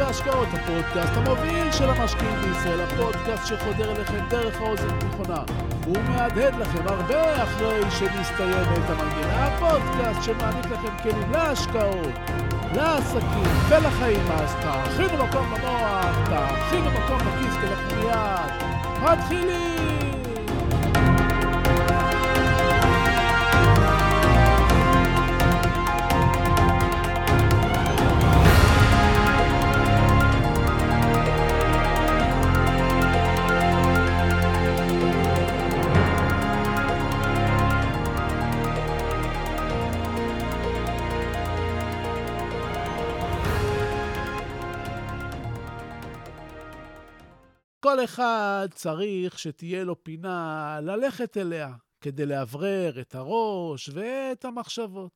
והשקעות, הפודקאסט המוביל של המשקיעים בישראל, הפודקאסט שחודר אליכם דרך האוזן הנכונה ומהדהד לכם הרבה אחרי שמסתיימת המנגינה, הפודקאסט שמעניק לכם כלים להשקעות, לעסקים ולחיים, אז תאכינו מקום במוח, תאכינו מקום בכיס, כי אנחנו מיד מתחילים! כל אחד צריך שתהיה לו פינה ללכת אליה כדי לאוורר את הראש ואת המחשבות.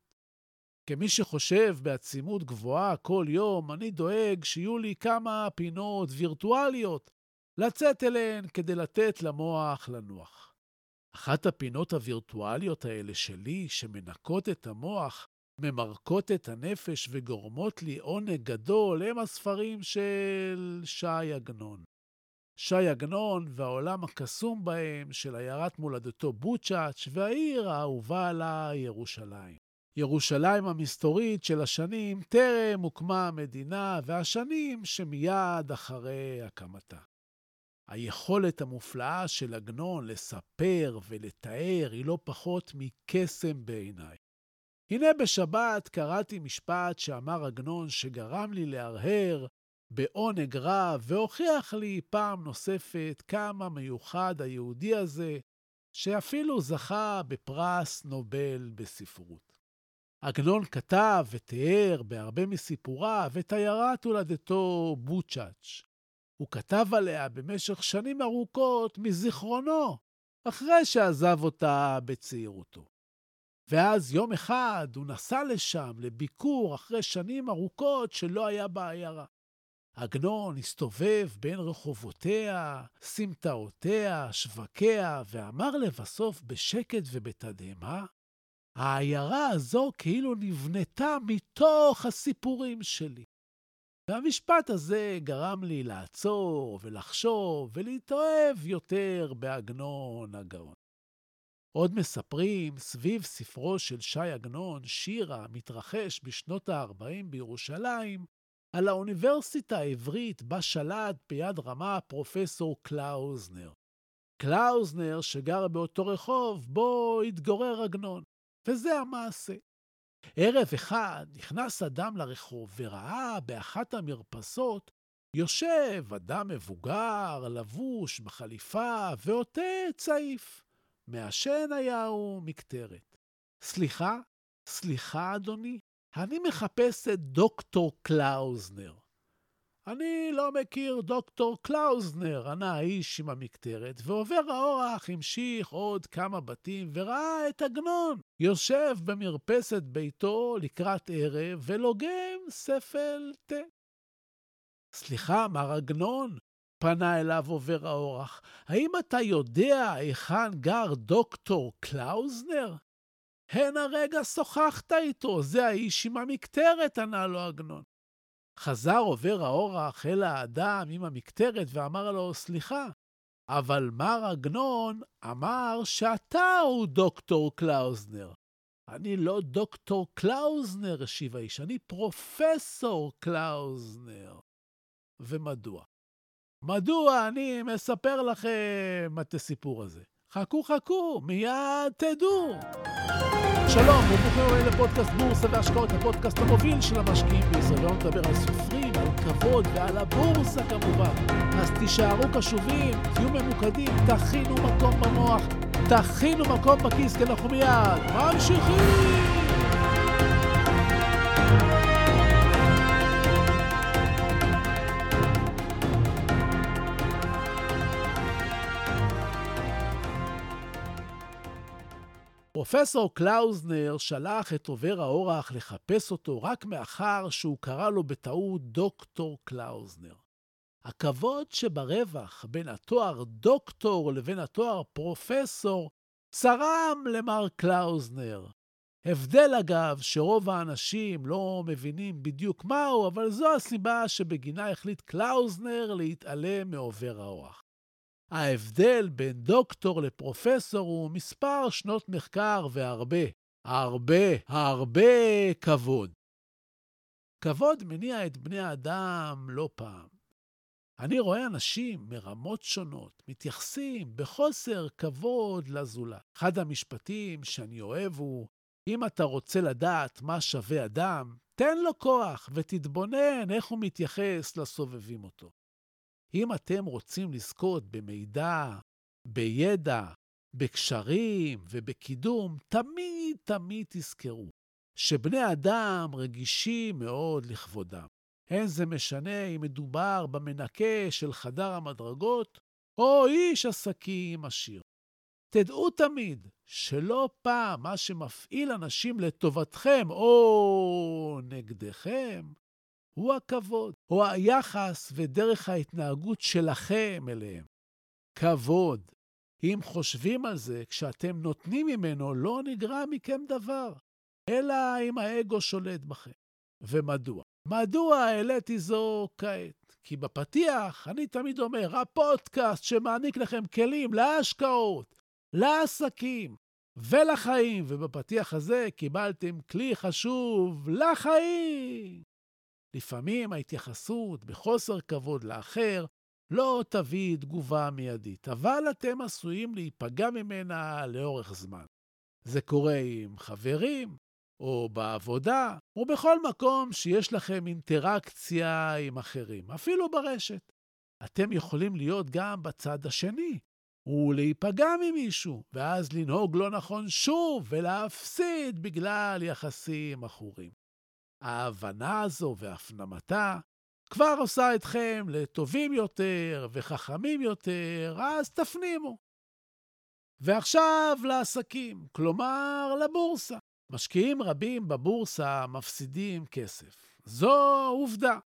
כמי שחושב בעצימות גבוהה כל יום, אני דואג שיהיו לי כמה פינות וירטואליות לצאת אליהן כדי לתת למוח לנוח. אחת הפינות הווירטואליות האלה שלי, שמנקות את המוח, ממרקות את הנפש וגורמות לי עונג גדול, הם הספרים של ש"י עגנון. ש"י עגנון והעולם הקסום בהם של עיירת מולדתו בוצ'אץ' והעיר האהובה עליי, ירושלים. ירושלים המסתורית של השנים טרם הוקמה המדינה והשנים שמיד אחרי הקמתה. היכולת המופלאה של עגנון לספר ולתאר היא לא פחות מקסם בעיניי. הנה בשבת קראתי משפט שאמר עגנון שגרם לי להרהר בעונג רב, והוכיח לי פעם נוספת כמה מיוחד היהודי הזה, שאפילו זכה בפרס נובל בספרות. עגנון כתב ותיאר בהרבה מסיפוריו את עיירת הולדתו בוצ'אץ'. הוא כתב עליה במשך שנים ארוכות מזיכרונו, אחרי שעזב אותה בצעירותו. ואז יום אחד הוא נסע לשם לביקור אחרי שנים ארוכות שלא היה בעיירה. עגנון הסתובב בין רחובותיה, סמטאותיה, שווקיה, ואמר לבסוף בשקט ובתדהמה, העיירה הזו כאילו נבנתה מתוך הסיפורים שלי. והמשפט הזה גרם לי לעצור ולחשוב ולהתאהב יותר בעגנון הגאון. עוד מספרים סביב ספרו של ש"י עגנון, שירה, מתרחש בשנות ה-40 בירושלים, על האוניברסיטה העברית בה שלט ביד רמה פרופסור קלאוזנר. קלאוזנר שגר באותו רחוב בו התגורר עגנון, וזה המעשה. ערב אחד נכנס אדם לרחוב וראה באחת המרפסות יושב אדם מבוגר, לבוש בחליפה ועוטה צעיף. מעשן היה הוא מקטרת. סליחה, סליחה, אדוני, אני מחפש את דוקטור קלאוזנר. אני לא מכיר דוקטור קלאוזנר, ענה האיש עם המקטרת, ועובר האורח המשיך עוד כמה בתים וראה את עגנון, יושב במרפסת ביתו לקראת ערב ולוגם ספל תה. סליחה, מר עגנון, פנה אליו עובר האורח, האם אתה יודע היכן גר דוקטור קלאוזנר? הן הרגע שוחחת איתו, זה האיש עם המקטרת, ענה לו עגנון. חזר עובר האורח אל האדם עם המקטרת ואמר לו, סליחה, אבל מר עגנון אמר שאתה הוא דוקטור קלאוזנר. אני לא דוקטור קלאוזנר, השיב האיש, אני פרופסור קלאוזנר. ומדוע? מדוע אני מספר לכם את הסיפור הזה? חכו, חכו, מיד תדעו. שלום, וברוכים הבאים לפודקאסט בורסה והשקעות, הפודקאסט המוביל של המשקיעים בישראל. היום נדבר על סופרים, על כבוד ועל הבורסה כמובן. אז תישארו קשובים, תהיו ממוקדים, תכינו מקום במוח, תכינו מקום בכיס, כי אנחנו מיד ממשיכים! פרופסור קלאוזנר שלח את עובר האורח לחפש אותו רק מאחר שהוא קרא לו בטעות דוקטור קלאוזנר. הכבוד שברווח בין התואר דוקטור לבין התואר פרופסור צרם למר קלאוזנר. הבדל, אגב, שרוב האנשים לא מבינים בדיוק מהו, אבל זו הסיבה שבגינה החליט קלאוזנר להתעלם מעובר האורח. ההבדל בין דוקטור לפרופסור הוא מספר שנות מחקר והרבה, הרבה, הרבה כבוד. כבוד מניע את בני האדם לא פעם. אני רואה אנשים מרמות שונות מתייחסים בחוסר כבוד לזולת. אחד המשפטים שאני אוהב הוא, אם אתה רוצה לדעת מה שווה אדם, תן לו כוח ותתבונן איך הוא מתייחס לסובבים אותו. אם אתם רוצים לזכות במידע, בידע, בקשרים ובקידום, תמיד תמיד תזכרו שבני אדם רגישים מאוד לכבודם. אין זה משנה אם מדובר במנקה של חדר המדרגות או איש עסקים עשיר. תדעו תמיד שלא פעם מה שמפעיל אנשים לטובתכם או נגדכם הוא הכבוד, או היחס ודרך ההתנהגות שלכם אליהם. כבוד. אם חושבים על זה, כשאתם נותנים ממנו, לא נגרע מכם דבר, אלא אם האגו שולט בכם. ומדוע? מדוע העליתי זו כעת? כי בפתיח אני תמיד אומר, הפודקאסט שמעניק לכם כלים להשקעות, לעסקים ולחיים, ובפתיח הזה קיבלתם כלי חשוב לחיים. לפעמים ההתייחסות בחוסר כבוד לאחר לא תביא תגובה מיידית, אבל אתם עשויים להיפגע ממנה לאורך זמן. זה קורה עם חברים, או בעבודה, או בכל מקום שיש לכם אינטראקציה עם אחרים, אפילו ברשת. אתם יכולים להיות גם בצד השני, ולהיפגע ממישהו, ואז לנהוג לא נכון שוב ולהפסיד בגלל יחסים עכורים. ההבנה הזו והפנמתה כבר עושה אתכם לטובים יותר וחכמים יותר, אז תפנימו. ועכשיו לעסקים, כלומר לבורסה. משקיעים רבים בבורסה מפסידים כסף. זו עובדה.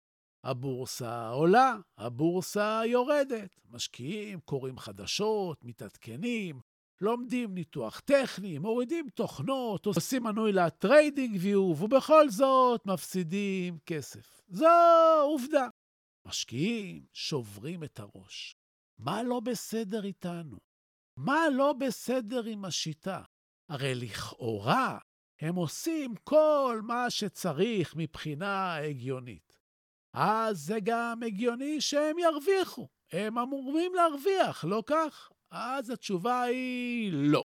הבורסה עולה, הבורסה יורדת. משקיעים קוראים חדשות, מתעדכנים, לומדים ניתוח טכני, מורידים תוכנות, עושים מנוי ל TradingView, ובכל זאת מפסידים כסף. זו עובדה. משקיעים שוברים את הראש. מה לא בסדר איתנו? מה לא בסדר עם השיטה? הרי לכאורה הם עושים כל מה שצריך מבחינה הגיונית. אז זה גם הגיוני שהם ירוויחו. הם אמורים להרוויח, לא כך? אז התשובה היא לא.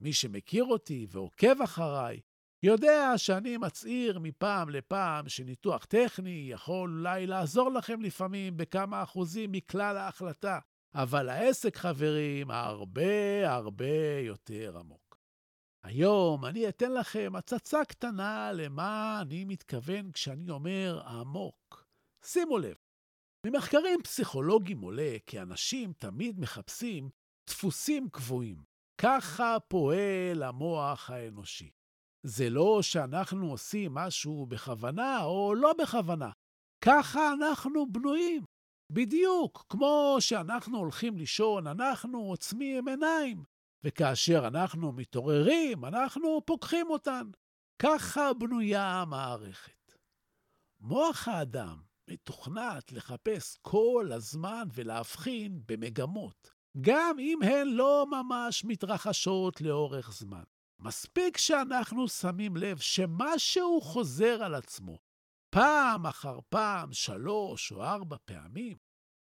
מי שמכיר אותי ועוקב אחריי, יודע שאני מצהיר מפעם לפעם שניתוח טכני יכול אולי לעזור לכם לפעמים בכמה אחוזים מכלל ההחלטה, אבל העסק, חברים, הרבה הרבה יותר עמוק. היום אני אתן לכם הצצה קטנה למה אני מתכוון כשאני אומר עמוק. שימו לב, ממחקרים פסיכולוגיים עולה כי אנשים תמיד מחפשים דפוסים קבועים. ככה פועל המוח האנושי. זה לא שאנחנו עושים משהו בכוונה או לא בכוונה. ככה אנחנו בנויים. בדיוק כמו שאנחנו הולכים לישון, אנחנו עוצמים עיניים, וכאשר אנחנו מתעוררים, אנחנו פוקחים אותן. ככה בנויה המערכת. מוח האדם מתוכנת לחפש כל הזמן ולהבחין במגמות, גם אם הן לא ממש מתרחשות לאורך זמן. מספיק שאנחנו שמים לב שמשהו חוזר על עצמו פעם אחר פעם, שלוש או ארבע פעמים.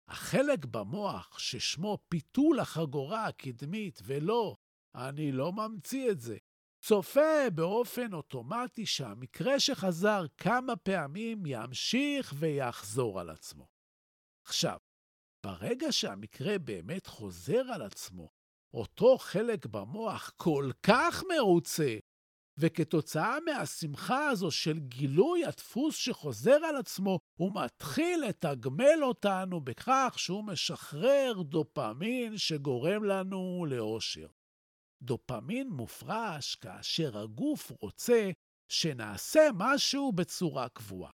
החלק במוח ששמו פיתול החגורה הקדמית, ולא, אני לא ממציא את זה, צופה באופן אוטומטי שהמקרה שחזר כמה פעמים ימשיך ויחזור על עצמו. עכשיו, ברגע שהמקרה באמת חוזר על עצמו, אותו חלק במוח כל כך מרוצה, וכתוצאה מהשמחה הזו של גילוי הדפוס שחוזר על עצמו, הוא מתחיל לתגמל אותנו בכך שהוא משחרר דופמין שגורם לנו לאושר. דופמין מופרש כאשר הגוף רוצה שנעשה משהו בצורה קבועה.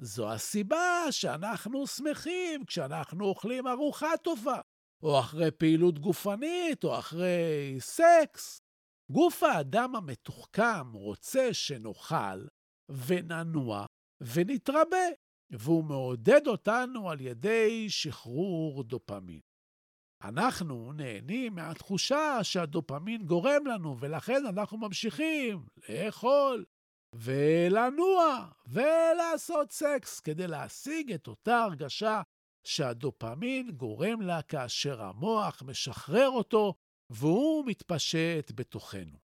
זו הסיבה שאנחנו שמחים כשאנחנו אוכלים ארוחה טובה, או אחרי פעילות גופנית, או אחרי סקס. גוף האדם המתוחכם רוצה שנאכל וננוע ונתרבה, והוא מעודד אותנו על ידי שחרור דופמין. אנחנו נהנים מהתחושה שהדופמין גורם לנו, ולכן אנחנו ממשיכים לאכול ולנוע ולעשות סקס כדי להשיג את אותה הרגשה שהדופמין גורם לה כאשר המוח משחרר אותו והוא מתפשט בתוכנו.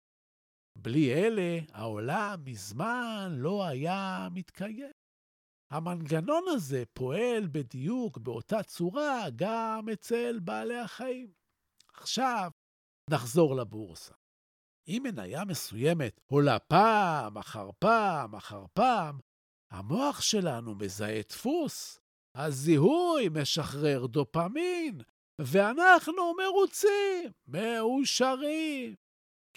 בלי אלה, העולם מזמן לא היה מתקיים. המנגנון הזה פועל בדיוק באותה צורה גם אצל בעלי החיים. עכשיו, נחזור לבורסה. אם מניה מסוימת עולה פעם אחר פעם אחר פעם, המוח שלנו מזהה דפוס. הזיהוי משחרר דופמין, ואנחנו מרוצים, מאושרים.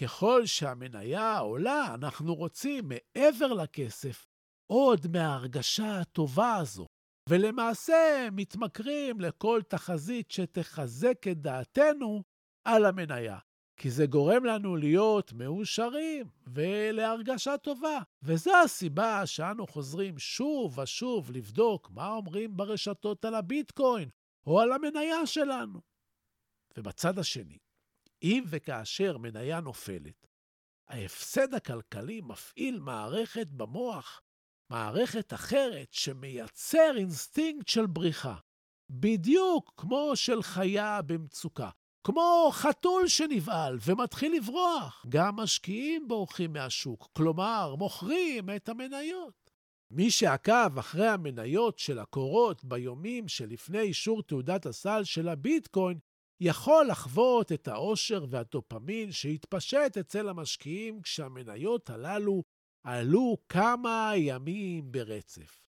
ככל שהמניה עולה, אנחנו רוצים, מעבר לכסף, עוד מההרגשה הטובה הזו, ולמעשה מתמכרים לכל תחזית שתחזק את דעתנו על המניה, כי זה גורם לנו להיות מאושרים ולהרגשה טובה. וזו הסיבה שאנו חוזרים שוב ושוב לבדוק מה אומרים ברשתות על הביטקוין או על המניה שלנו. ובצד השני, אם וכאשר מניה נופלת, ההפסד הכלכלי מפעיל מערכת במוח, מערכת אחרת שמייצר אינסטינקט של בריחה, בדיוק כמו של חיה במצוקה. כמו חתול שנבהל ומתחיל לברוח. גם משקיעים בורחים מהשוק, כלומר, מוכרים את המניות. מי שעקב אחרי המניות של הקורות ביומים שלפני אישור תעודת הסל של הביטקוין, יכול לחוות את העושר והדופמין שהתפשט אצל המשקיעים כשהמניות הללו עלו כמה ימים ברצף.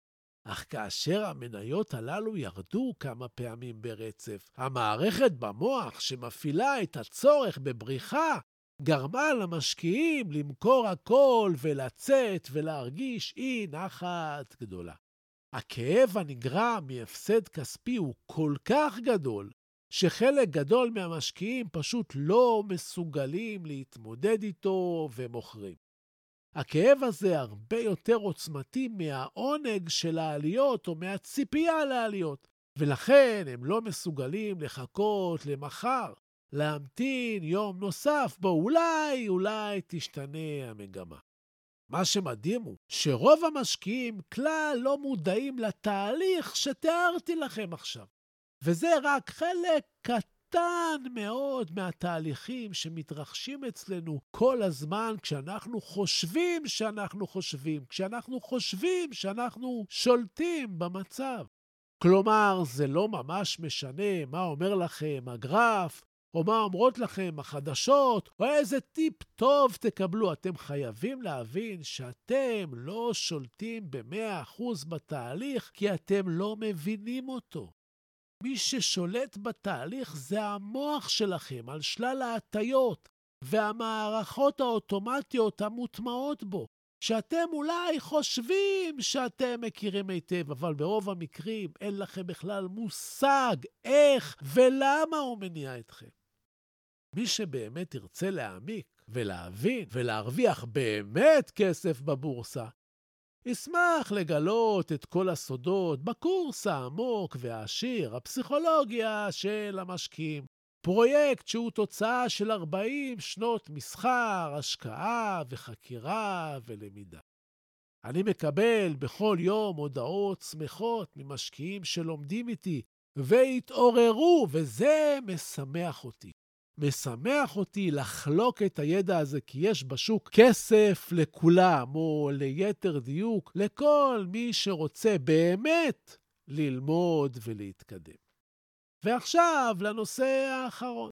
אך כאשר המניות הללו ירדו כמה פעמים ברצף, המערכת במוח שמפעילה את הצורך בבריחה גרמה למשקיעים למכור הכל ולצאת ולהרגיש אי נחת גדולה. הכאב הנגרם מהפסד כספי הוא כל כך גדול, שחלק גדול מהמשקיעים פשוט לא מסוגלים להתמודד איתו ומוכרים. הכאב הזה הרבה יותר עוצמתי מהעונג של העליות או מהציפייה לעליות, ולכן הם לא מסוגלים לחכות למחר, להמתין יום נוסף בו אולי, אולי תשתנה המגמה. מה שמדהים הוא שרוב המשקיעים כלל לא מודעים לתהליך שתיארתי לכם עכשיו. וזה רק חלק קטן. קטן מאוד מהתהליכים שמתרחשים אצלנו כל הזמן כשאנחנו חושבים שאנחנו חושבים, כשאנחנו חושבים שאנחנו שולטים במצב. כלומר, זה לא ממש משנה מה אומר לכם הגרף, או מה אומרות לכם החדשות, או איזה טיפ טוב תקבלו. אתם חייבים להבין שאתם לא שולטים ב-100% בתהליך, כי אתם לא מבינים אותו. מי ששולט בתהליך זה המוח שלכם על שלל ההטיות והמערכות האוטומטיות המוטמעות בו, שאתם אולי חושבים שאתם מכירים היטב, אבל ברוב המקרים אין לכם בכלל מושג איך ולמה הוא מניע אתכם. מי שבאמת ירצה להעמיק ולהבין ולהרוויח באמת כסף בבורסה, ישמח לגלות את כל הסודות בקורס העמוק והעשיר, הפסיכולוגיה של המשקיעים. פרויקט שהוא תוצאה של 40 שנות מסחר, השקעה וחקירה ולמידה. אני מקבל בכל יום הודעות שמחות ממשקיעים שלומדים איתי והתעוררו, וזה משמח אותי. משמח אותי לחלוק את הידע הזה, כי יש בשוק כסף לכולם, או ליתר דיוק, לכל מי שרוצה באמת ללמוד ולהתקדם. ועכשיו לנושא האחרון.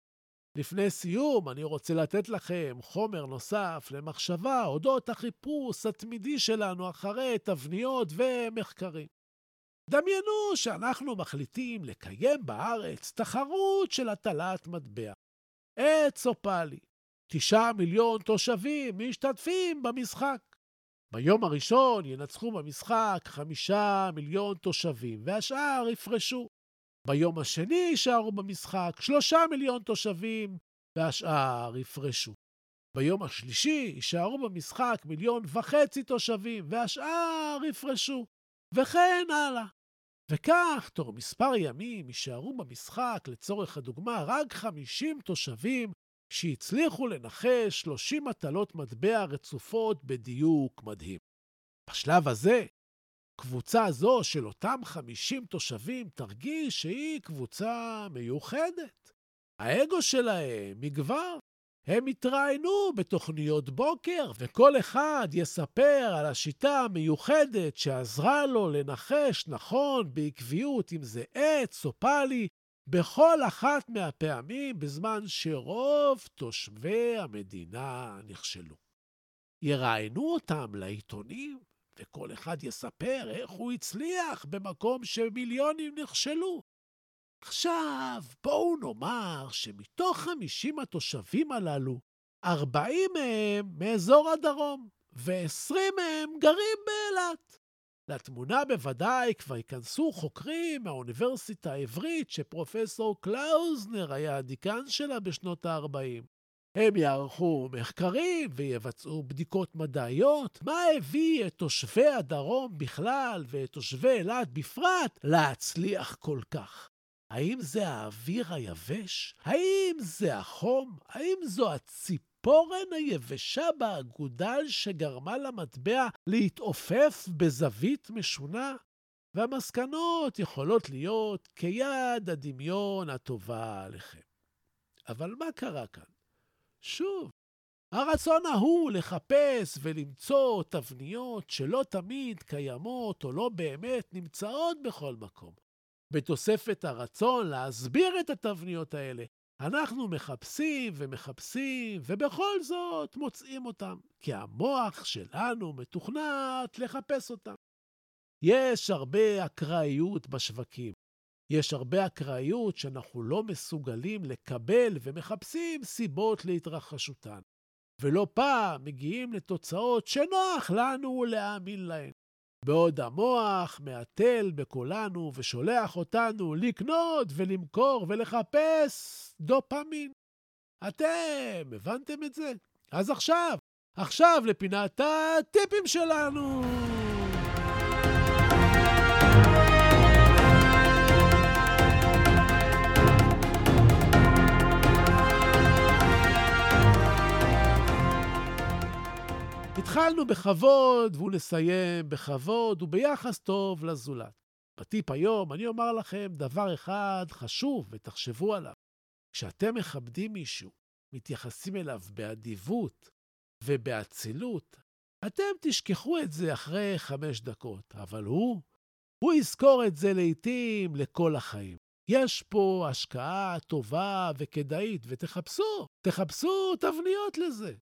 לפני סיום, אני רוצה לתת לכם חומר נוסף למחשבה אודות החיפוש התמידי שלנו אחרי תבניות ומחקרים. דמיינו שאנחנו מחליטים לקיים בארץ תחרות של הטלת מטבע. עץ אופלי. תשעה מיליון תושבים משתתפים במשחק. ביום הראשון ינצחו במשחק חמישה מיליון תושבים, והשאר יפרשו. ביום השני יישארו במשחק שלושה מיליון תושבים, והשאר יפרשו. ביום השלישי יישארו במשחק מיליון וחצי תושבים, והשאר יפרשו, וכן הלאה. וכך, תוך מספר ימים יישארו במשחק, לצורך הדוגמה, רק 50 תושבים שהצליחו לנחש 30 מטלות מטבע רצופות בדיוק מדהים. בשלב הזה, קבוצה זו של אותם 50 תושבים תרגיש שהיא קבוצה מיוחדת. האגו שלהם יגבר. הם יתראיינו בתוכניות בוקר, וכל אחד יספר על השיטה המיוחדת שעזרה לו לנחש נכון בעקביות אם זה עץ או פאלי, בכל אחת מהפעמים בזמן שרוב תושבי המדינה נכשלו. יראיינו אותם לעיתונים, וכל אחד יספר איך הוא הצליח במקום שמיליונים נכשלו. עכשיו, בואו נאמר שמתוך 50 התושבים הללו, 40 מהם מאזור הדרום, ו-20 מהם גרים באילת. לתמונה בוודאי כבר ייכנסו חוקרים מהאוניברסיטה העברית, שפרופסור קלאוזנר היה הדיקן שלה בשנות ה-40. הם יערכו מחקרים ויבצעו בדיקות מדעיות. מה הביא את תושבי הדרום בכלל ואת תושבי אילת בפרט להצליח כל כך? האם זה האוויר היבש? האם זה החום? האם זו הציפורן היבשה באגודל שגרמה למטבע להתעופף בזווית משונה? והמסקנות יכולות להיות כיד הדמיון הטובה עליכם. אבל מה קרה כאן? שוב, הרצון ההוא לחפש ולמצוא תבניות שלא תמיד קיימות או לא באמת נמצאות בכל מקום. בתוספת הרצון להסביר את התבניות האלה, אנחנו מחפשים ומחפשים, ובכל זאת מוצאים אותם, כי המוח שלנו מתוכנת לחפש אותם. יש הרבה אקראיות בשווקים. יש הרבה אקראיות שאנחנו לא מסוגלים לקבל ומחפשים סיבות להתרחשותן. ולא פעם מגיעים לתוצאות שנוח לנו להאמין להן. בעוד המוח מהתל בכולנו ושולח אותנו לקנות ולמכור ולחפש דופמין. אתם הבנתם את זה? אז עכשיו, עכשיו לפינת הטיפים שלנו. התחלנו בכבוד ונסיים בכבוד וביחס טוב לזולת. בטיפ היום אני אומר לכם דבר אחד חשוב ותחשבו עליו. כשאתם מכבדים מישהו, מתייחסים אליו באדיבות ובאצילות, אתם תשכחו את זה אחרי חמש דקות, אבל הוא, הוא יזכור את זה לעתים לכל החיים. יש פה השקעה טובה וכדאית, ותחפשו, תחפשו תבניות לזה.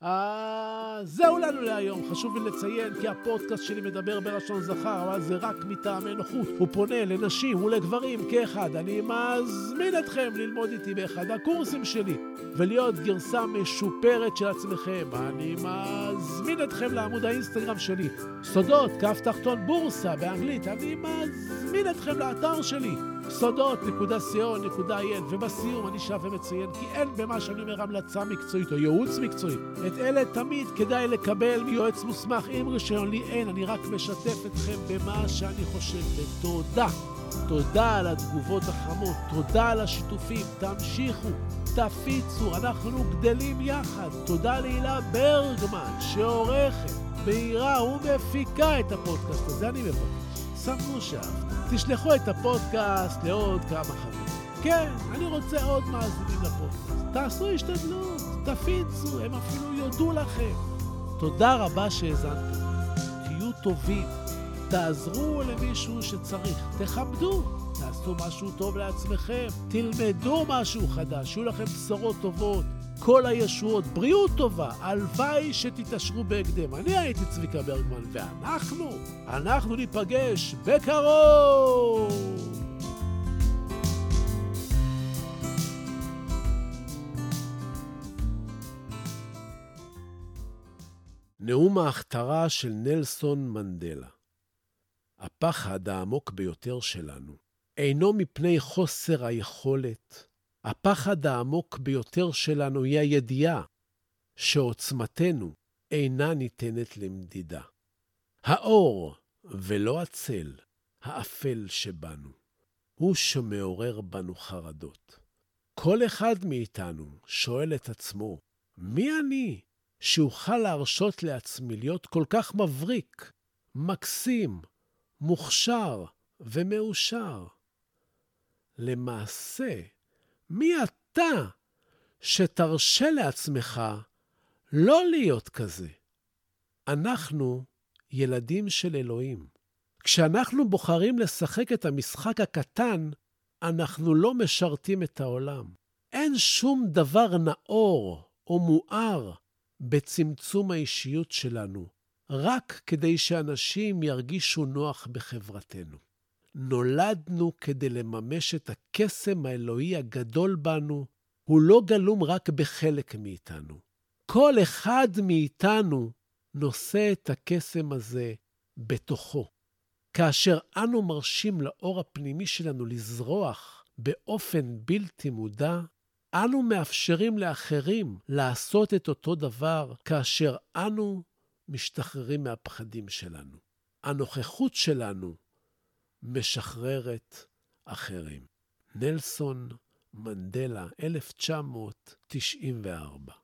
אז זהו לנו להיום. חשוב לי לציין כי הפודקאסט שלי מדבר בלשון זכר, אבל זה רק מטעמי נוחות. הוא פונה לנשים ולגברים כאחד. אני מזמין אתכם ללמוד איתי באחד הקורסים שלי ולהיות גרסה משופרת של עצמכם. אני מזמין אתכם לעמוד האינסטגרם שלי, סודות, כף תחתון בורסה באנגלית. אני מזמין אתכם לאתר שלי. סודות.co.il ובסיום אני שב ומציין כי אין במה שאני אומר המלצה מקצועית או ייעוץ מקצועי. את אלה תמיד כדאי לקבל מיועץ מוסמך עם רישיון, לי אין, אני רק משתף אתכם במה שאני חושב. ותודה. תודה על התגובות החמות, תודה על השיתופים, תמשיכו, תפיצו, אנחנו גדלים יחד. תודה להילה ברגמן, שעורכת, בהירה ומפיקה את הפודקאסט הזה, אני מבקש. סמנו שאהבתם. תשלחו את הפודקאסט לעוד כמה חברים. כן, אני רוצה עוד מאזינים לפודקאסט. תעשו השתדלות, תפיצו, הם אפילו יודו לכם. תודה רבה שהאזנתם. תהיו טובים, תעזרו למישהו שצריך, תכבדו, תעשו משהו טוב לעצמכם, תלמדו משהו חדש, שיהיו לכם בשורות טובות. כל הישועות, בריאות טובה, הלוואי שתתעשרו בהקדם. אני הייתי צביקה ברגמן, ואנחנו, אנחנו ניפגש בקרוב! נאום ההכתרה של נלסון מנדלה. הפחד העמוק ביותר שלנו אינו מפני חוסר היכולת, הפחד העמוק ביותר שלנו היא הידיעה שעוצמתנו אינה ניתנת למדידה. האור ולא הצל, האפל שבנו, הוא שמעורר בנו חרדות. כל אחד מאיתנו שואל את עצמו, מי אני שאוכל להרשות לעצמי להיות כל כך מבריק, מקסים, מוכשר ומאושר? למעשה, מי אתה שתרשה לעצמך לא להיות כזה? אנחנו ילדים של אלוהים. כשאנחנו בוחרים לשחק את המשחק הקטן, אנחנו לא משרתים את העולם. אין שום דבר נאור או מואר בצמצום האישיות שלנו, רק כדי שאנשים ירגישו נוח בחברתנו. נולדנו כדי לממש את הקסם האלוהי הגדול בנו, הוא לא גלום רק בחלק מאיתנו. כל אחד מאיתנו נושא את הקסם הזה בתוכו. כאשר אנו מרשים לאור הפנימי שלנו לזרוח באופן בלתי מודע, אנו מאפשרים לאחרים לעשות את אותו דבר כאשר אנו משתחררים מהפחדים שלנו. הנוכחות שלנו משחררת אחרים. נלסון מנדלה, 1994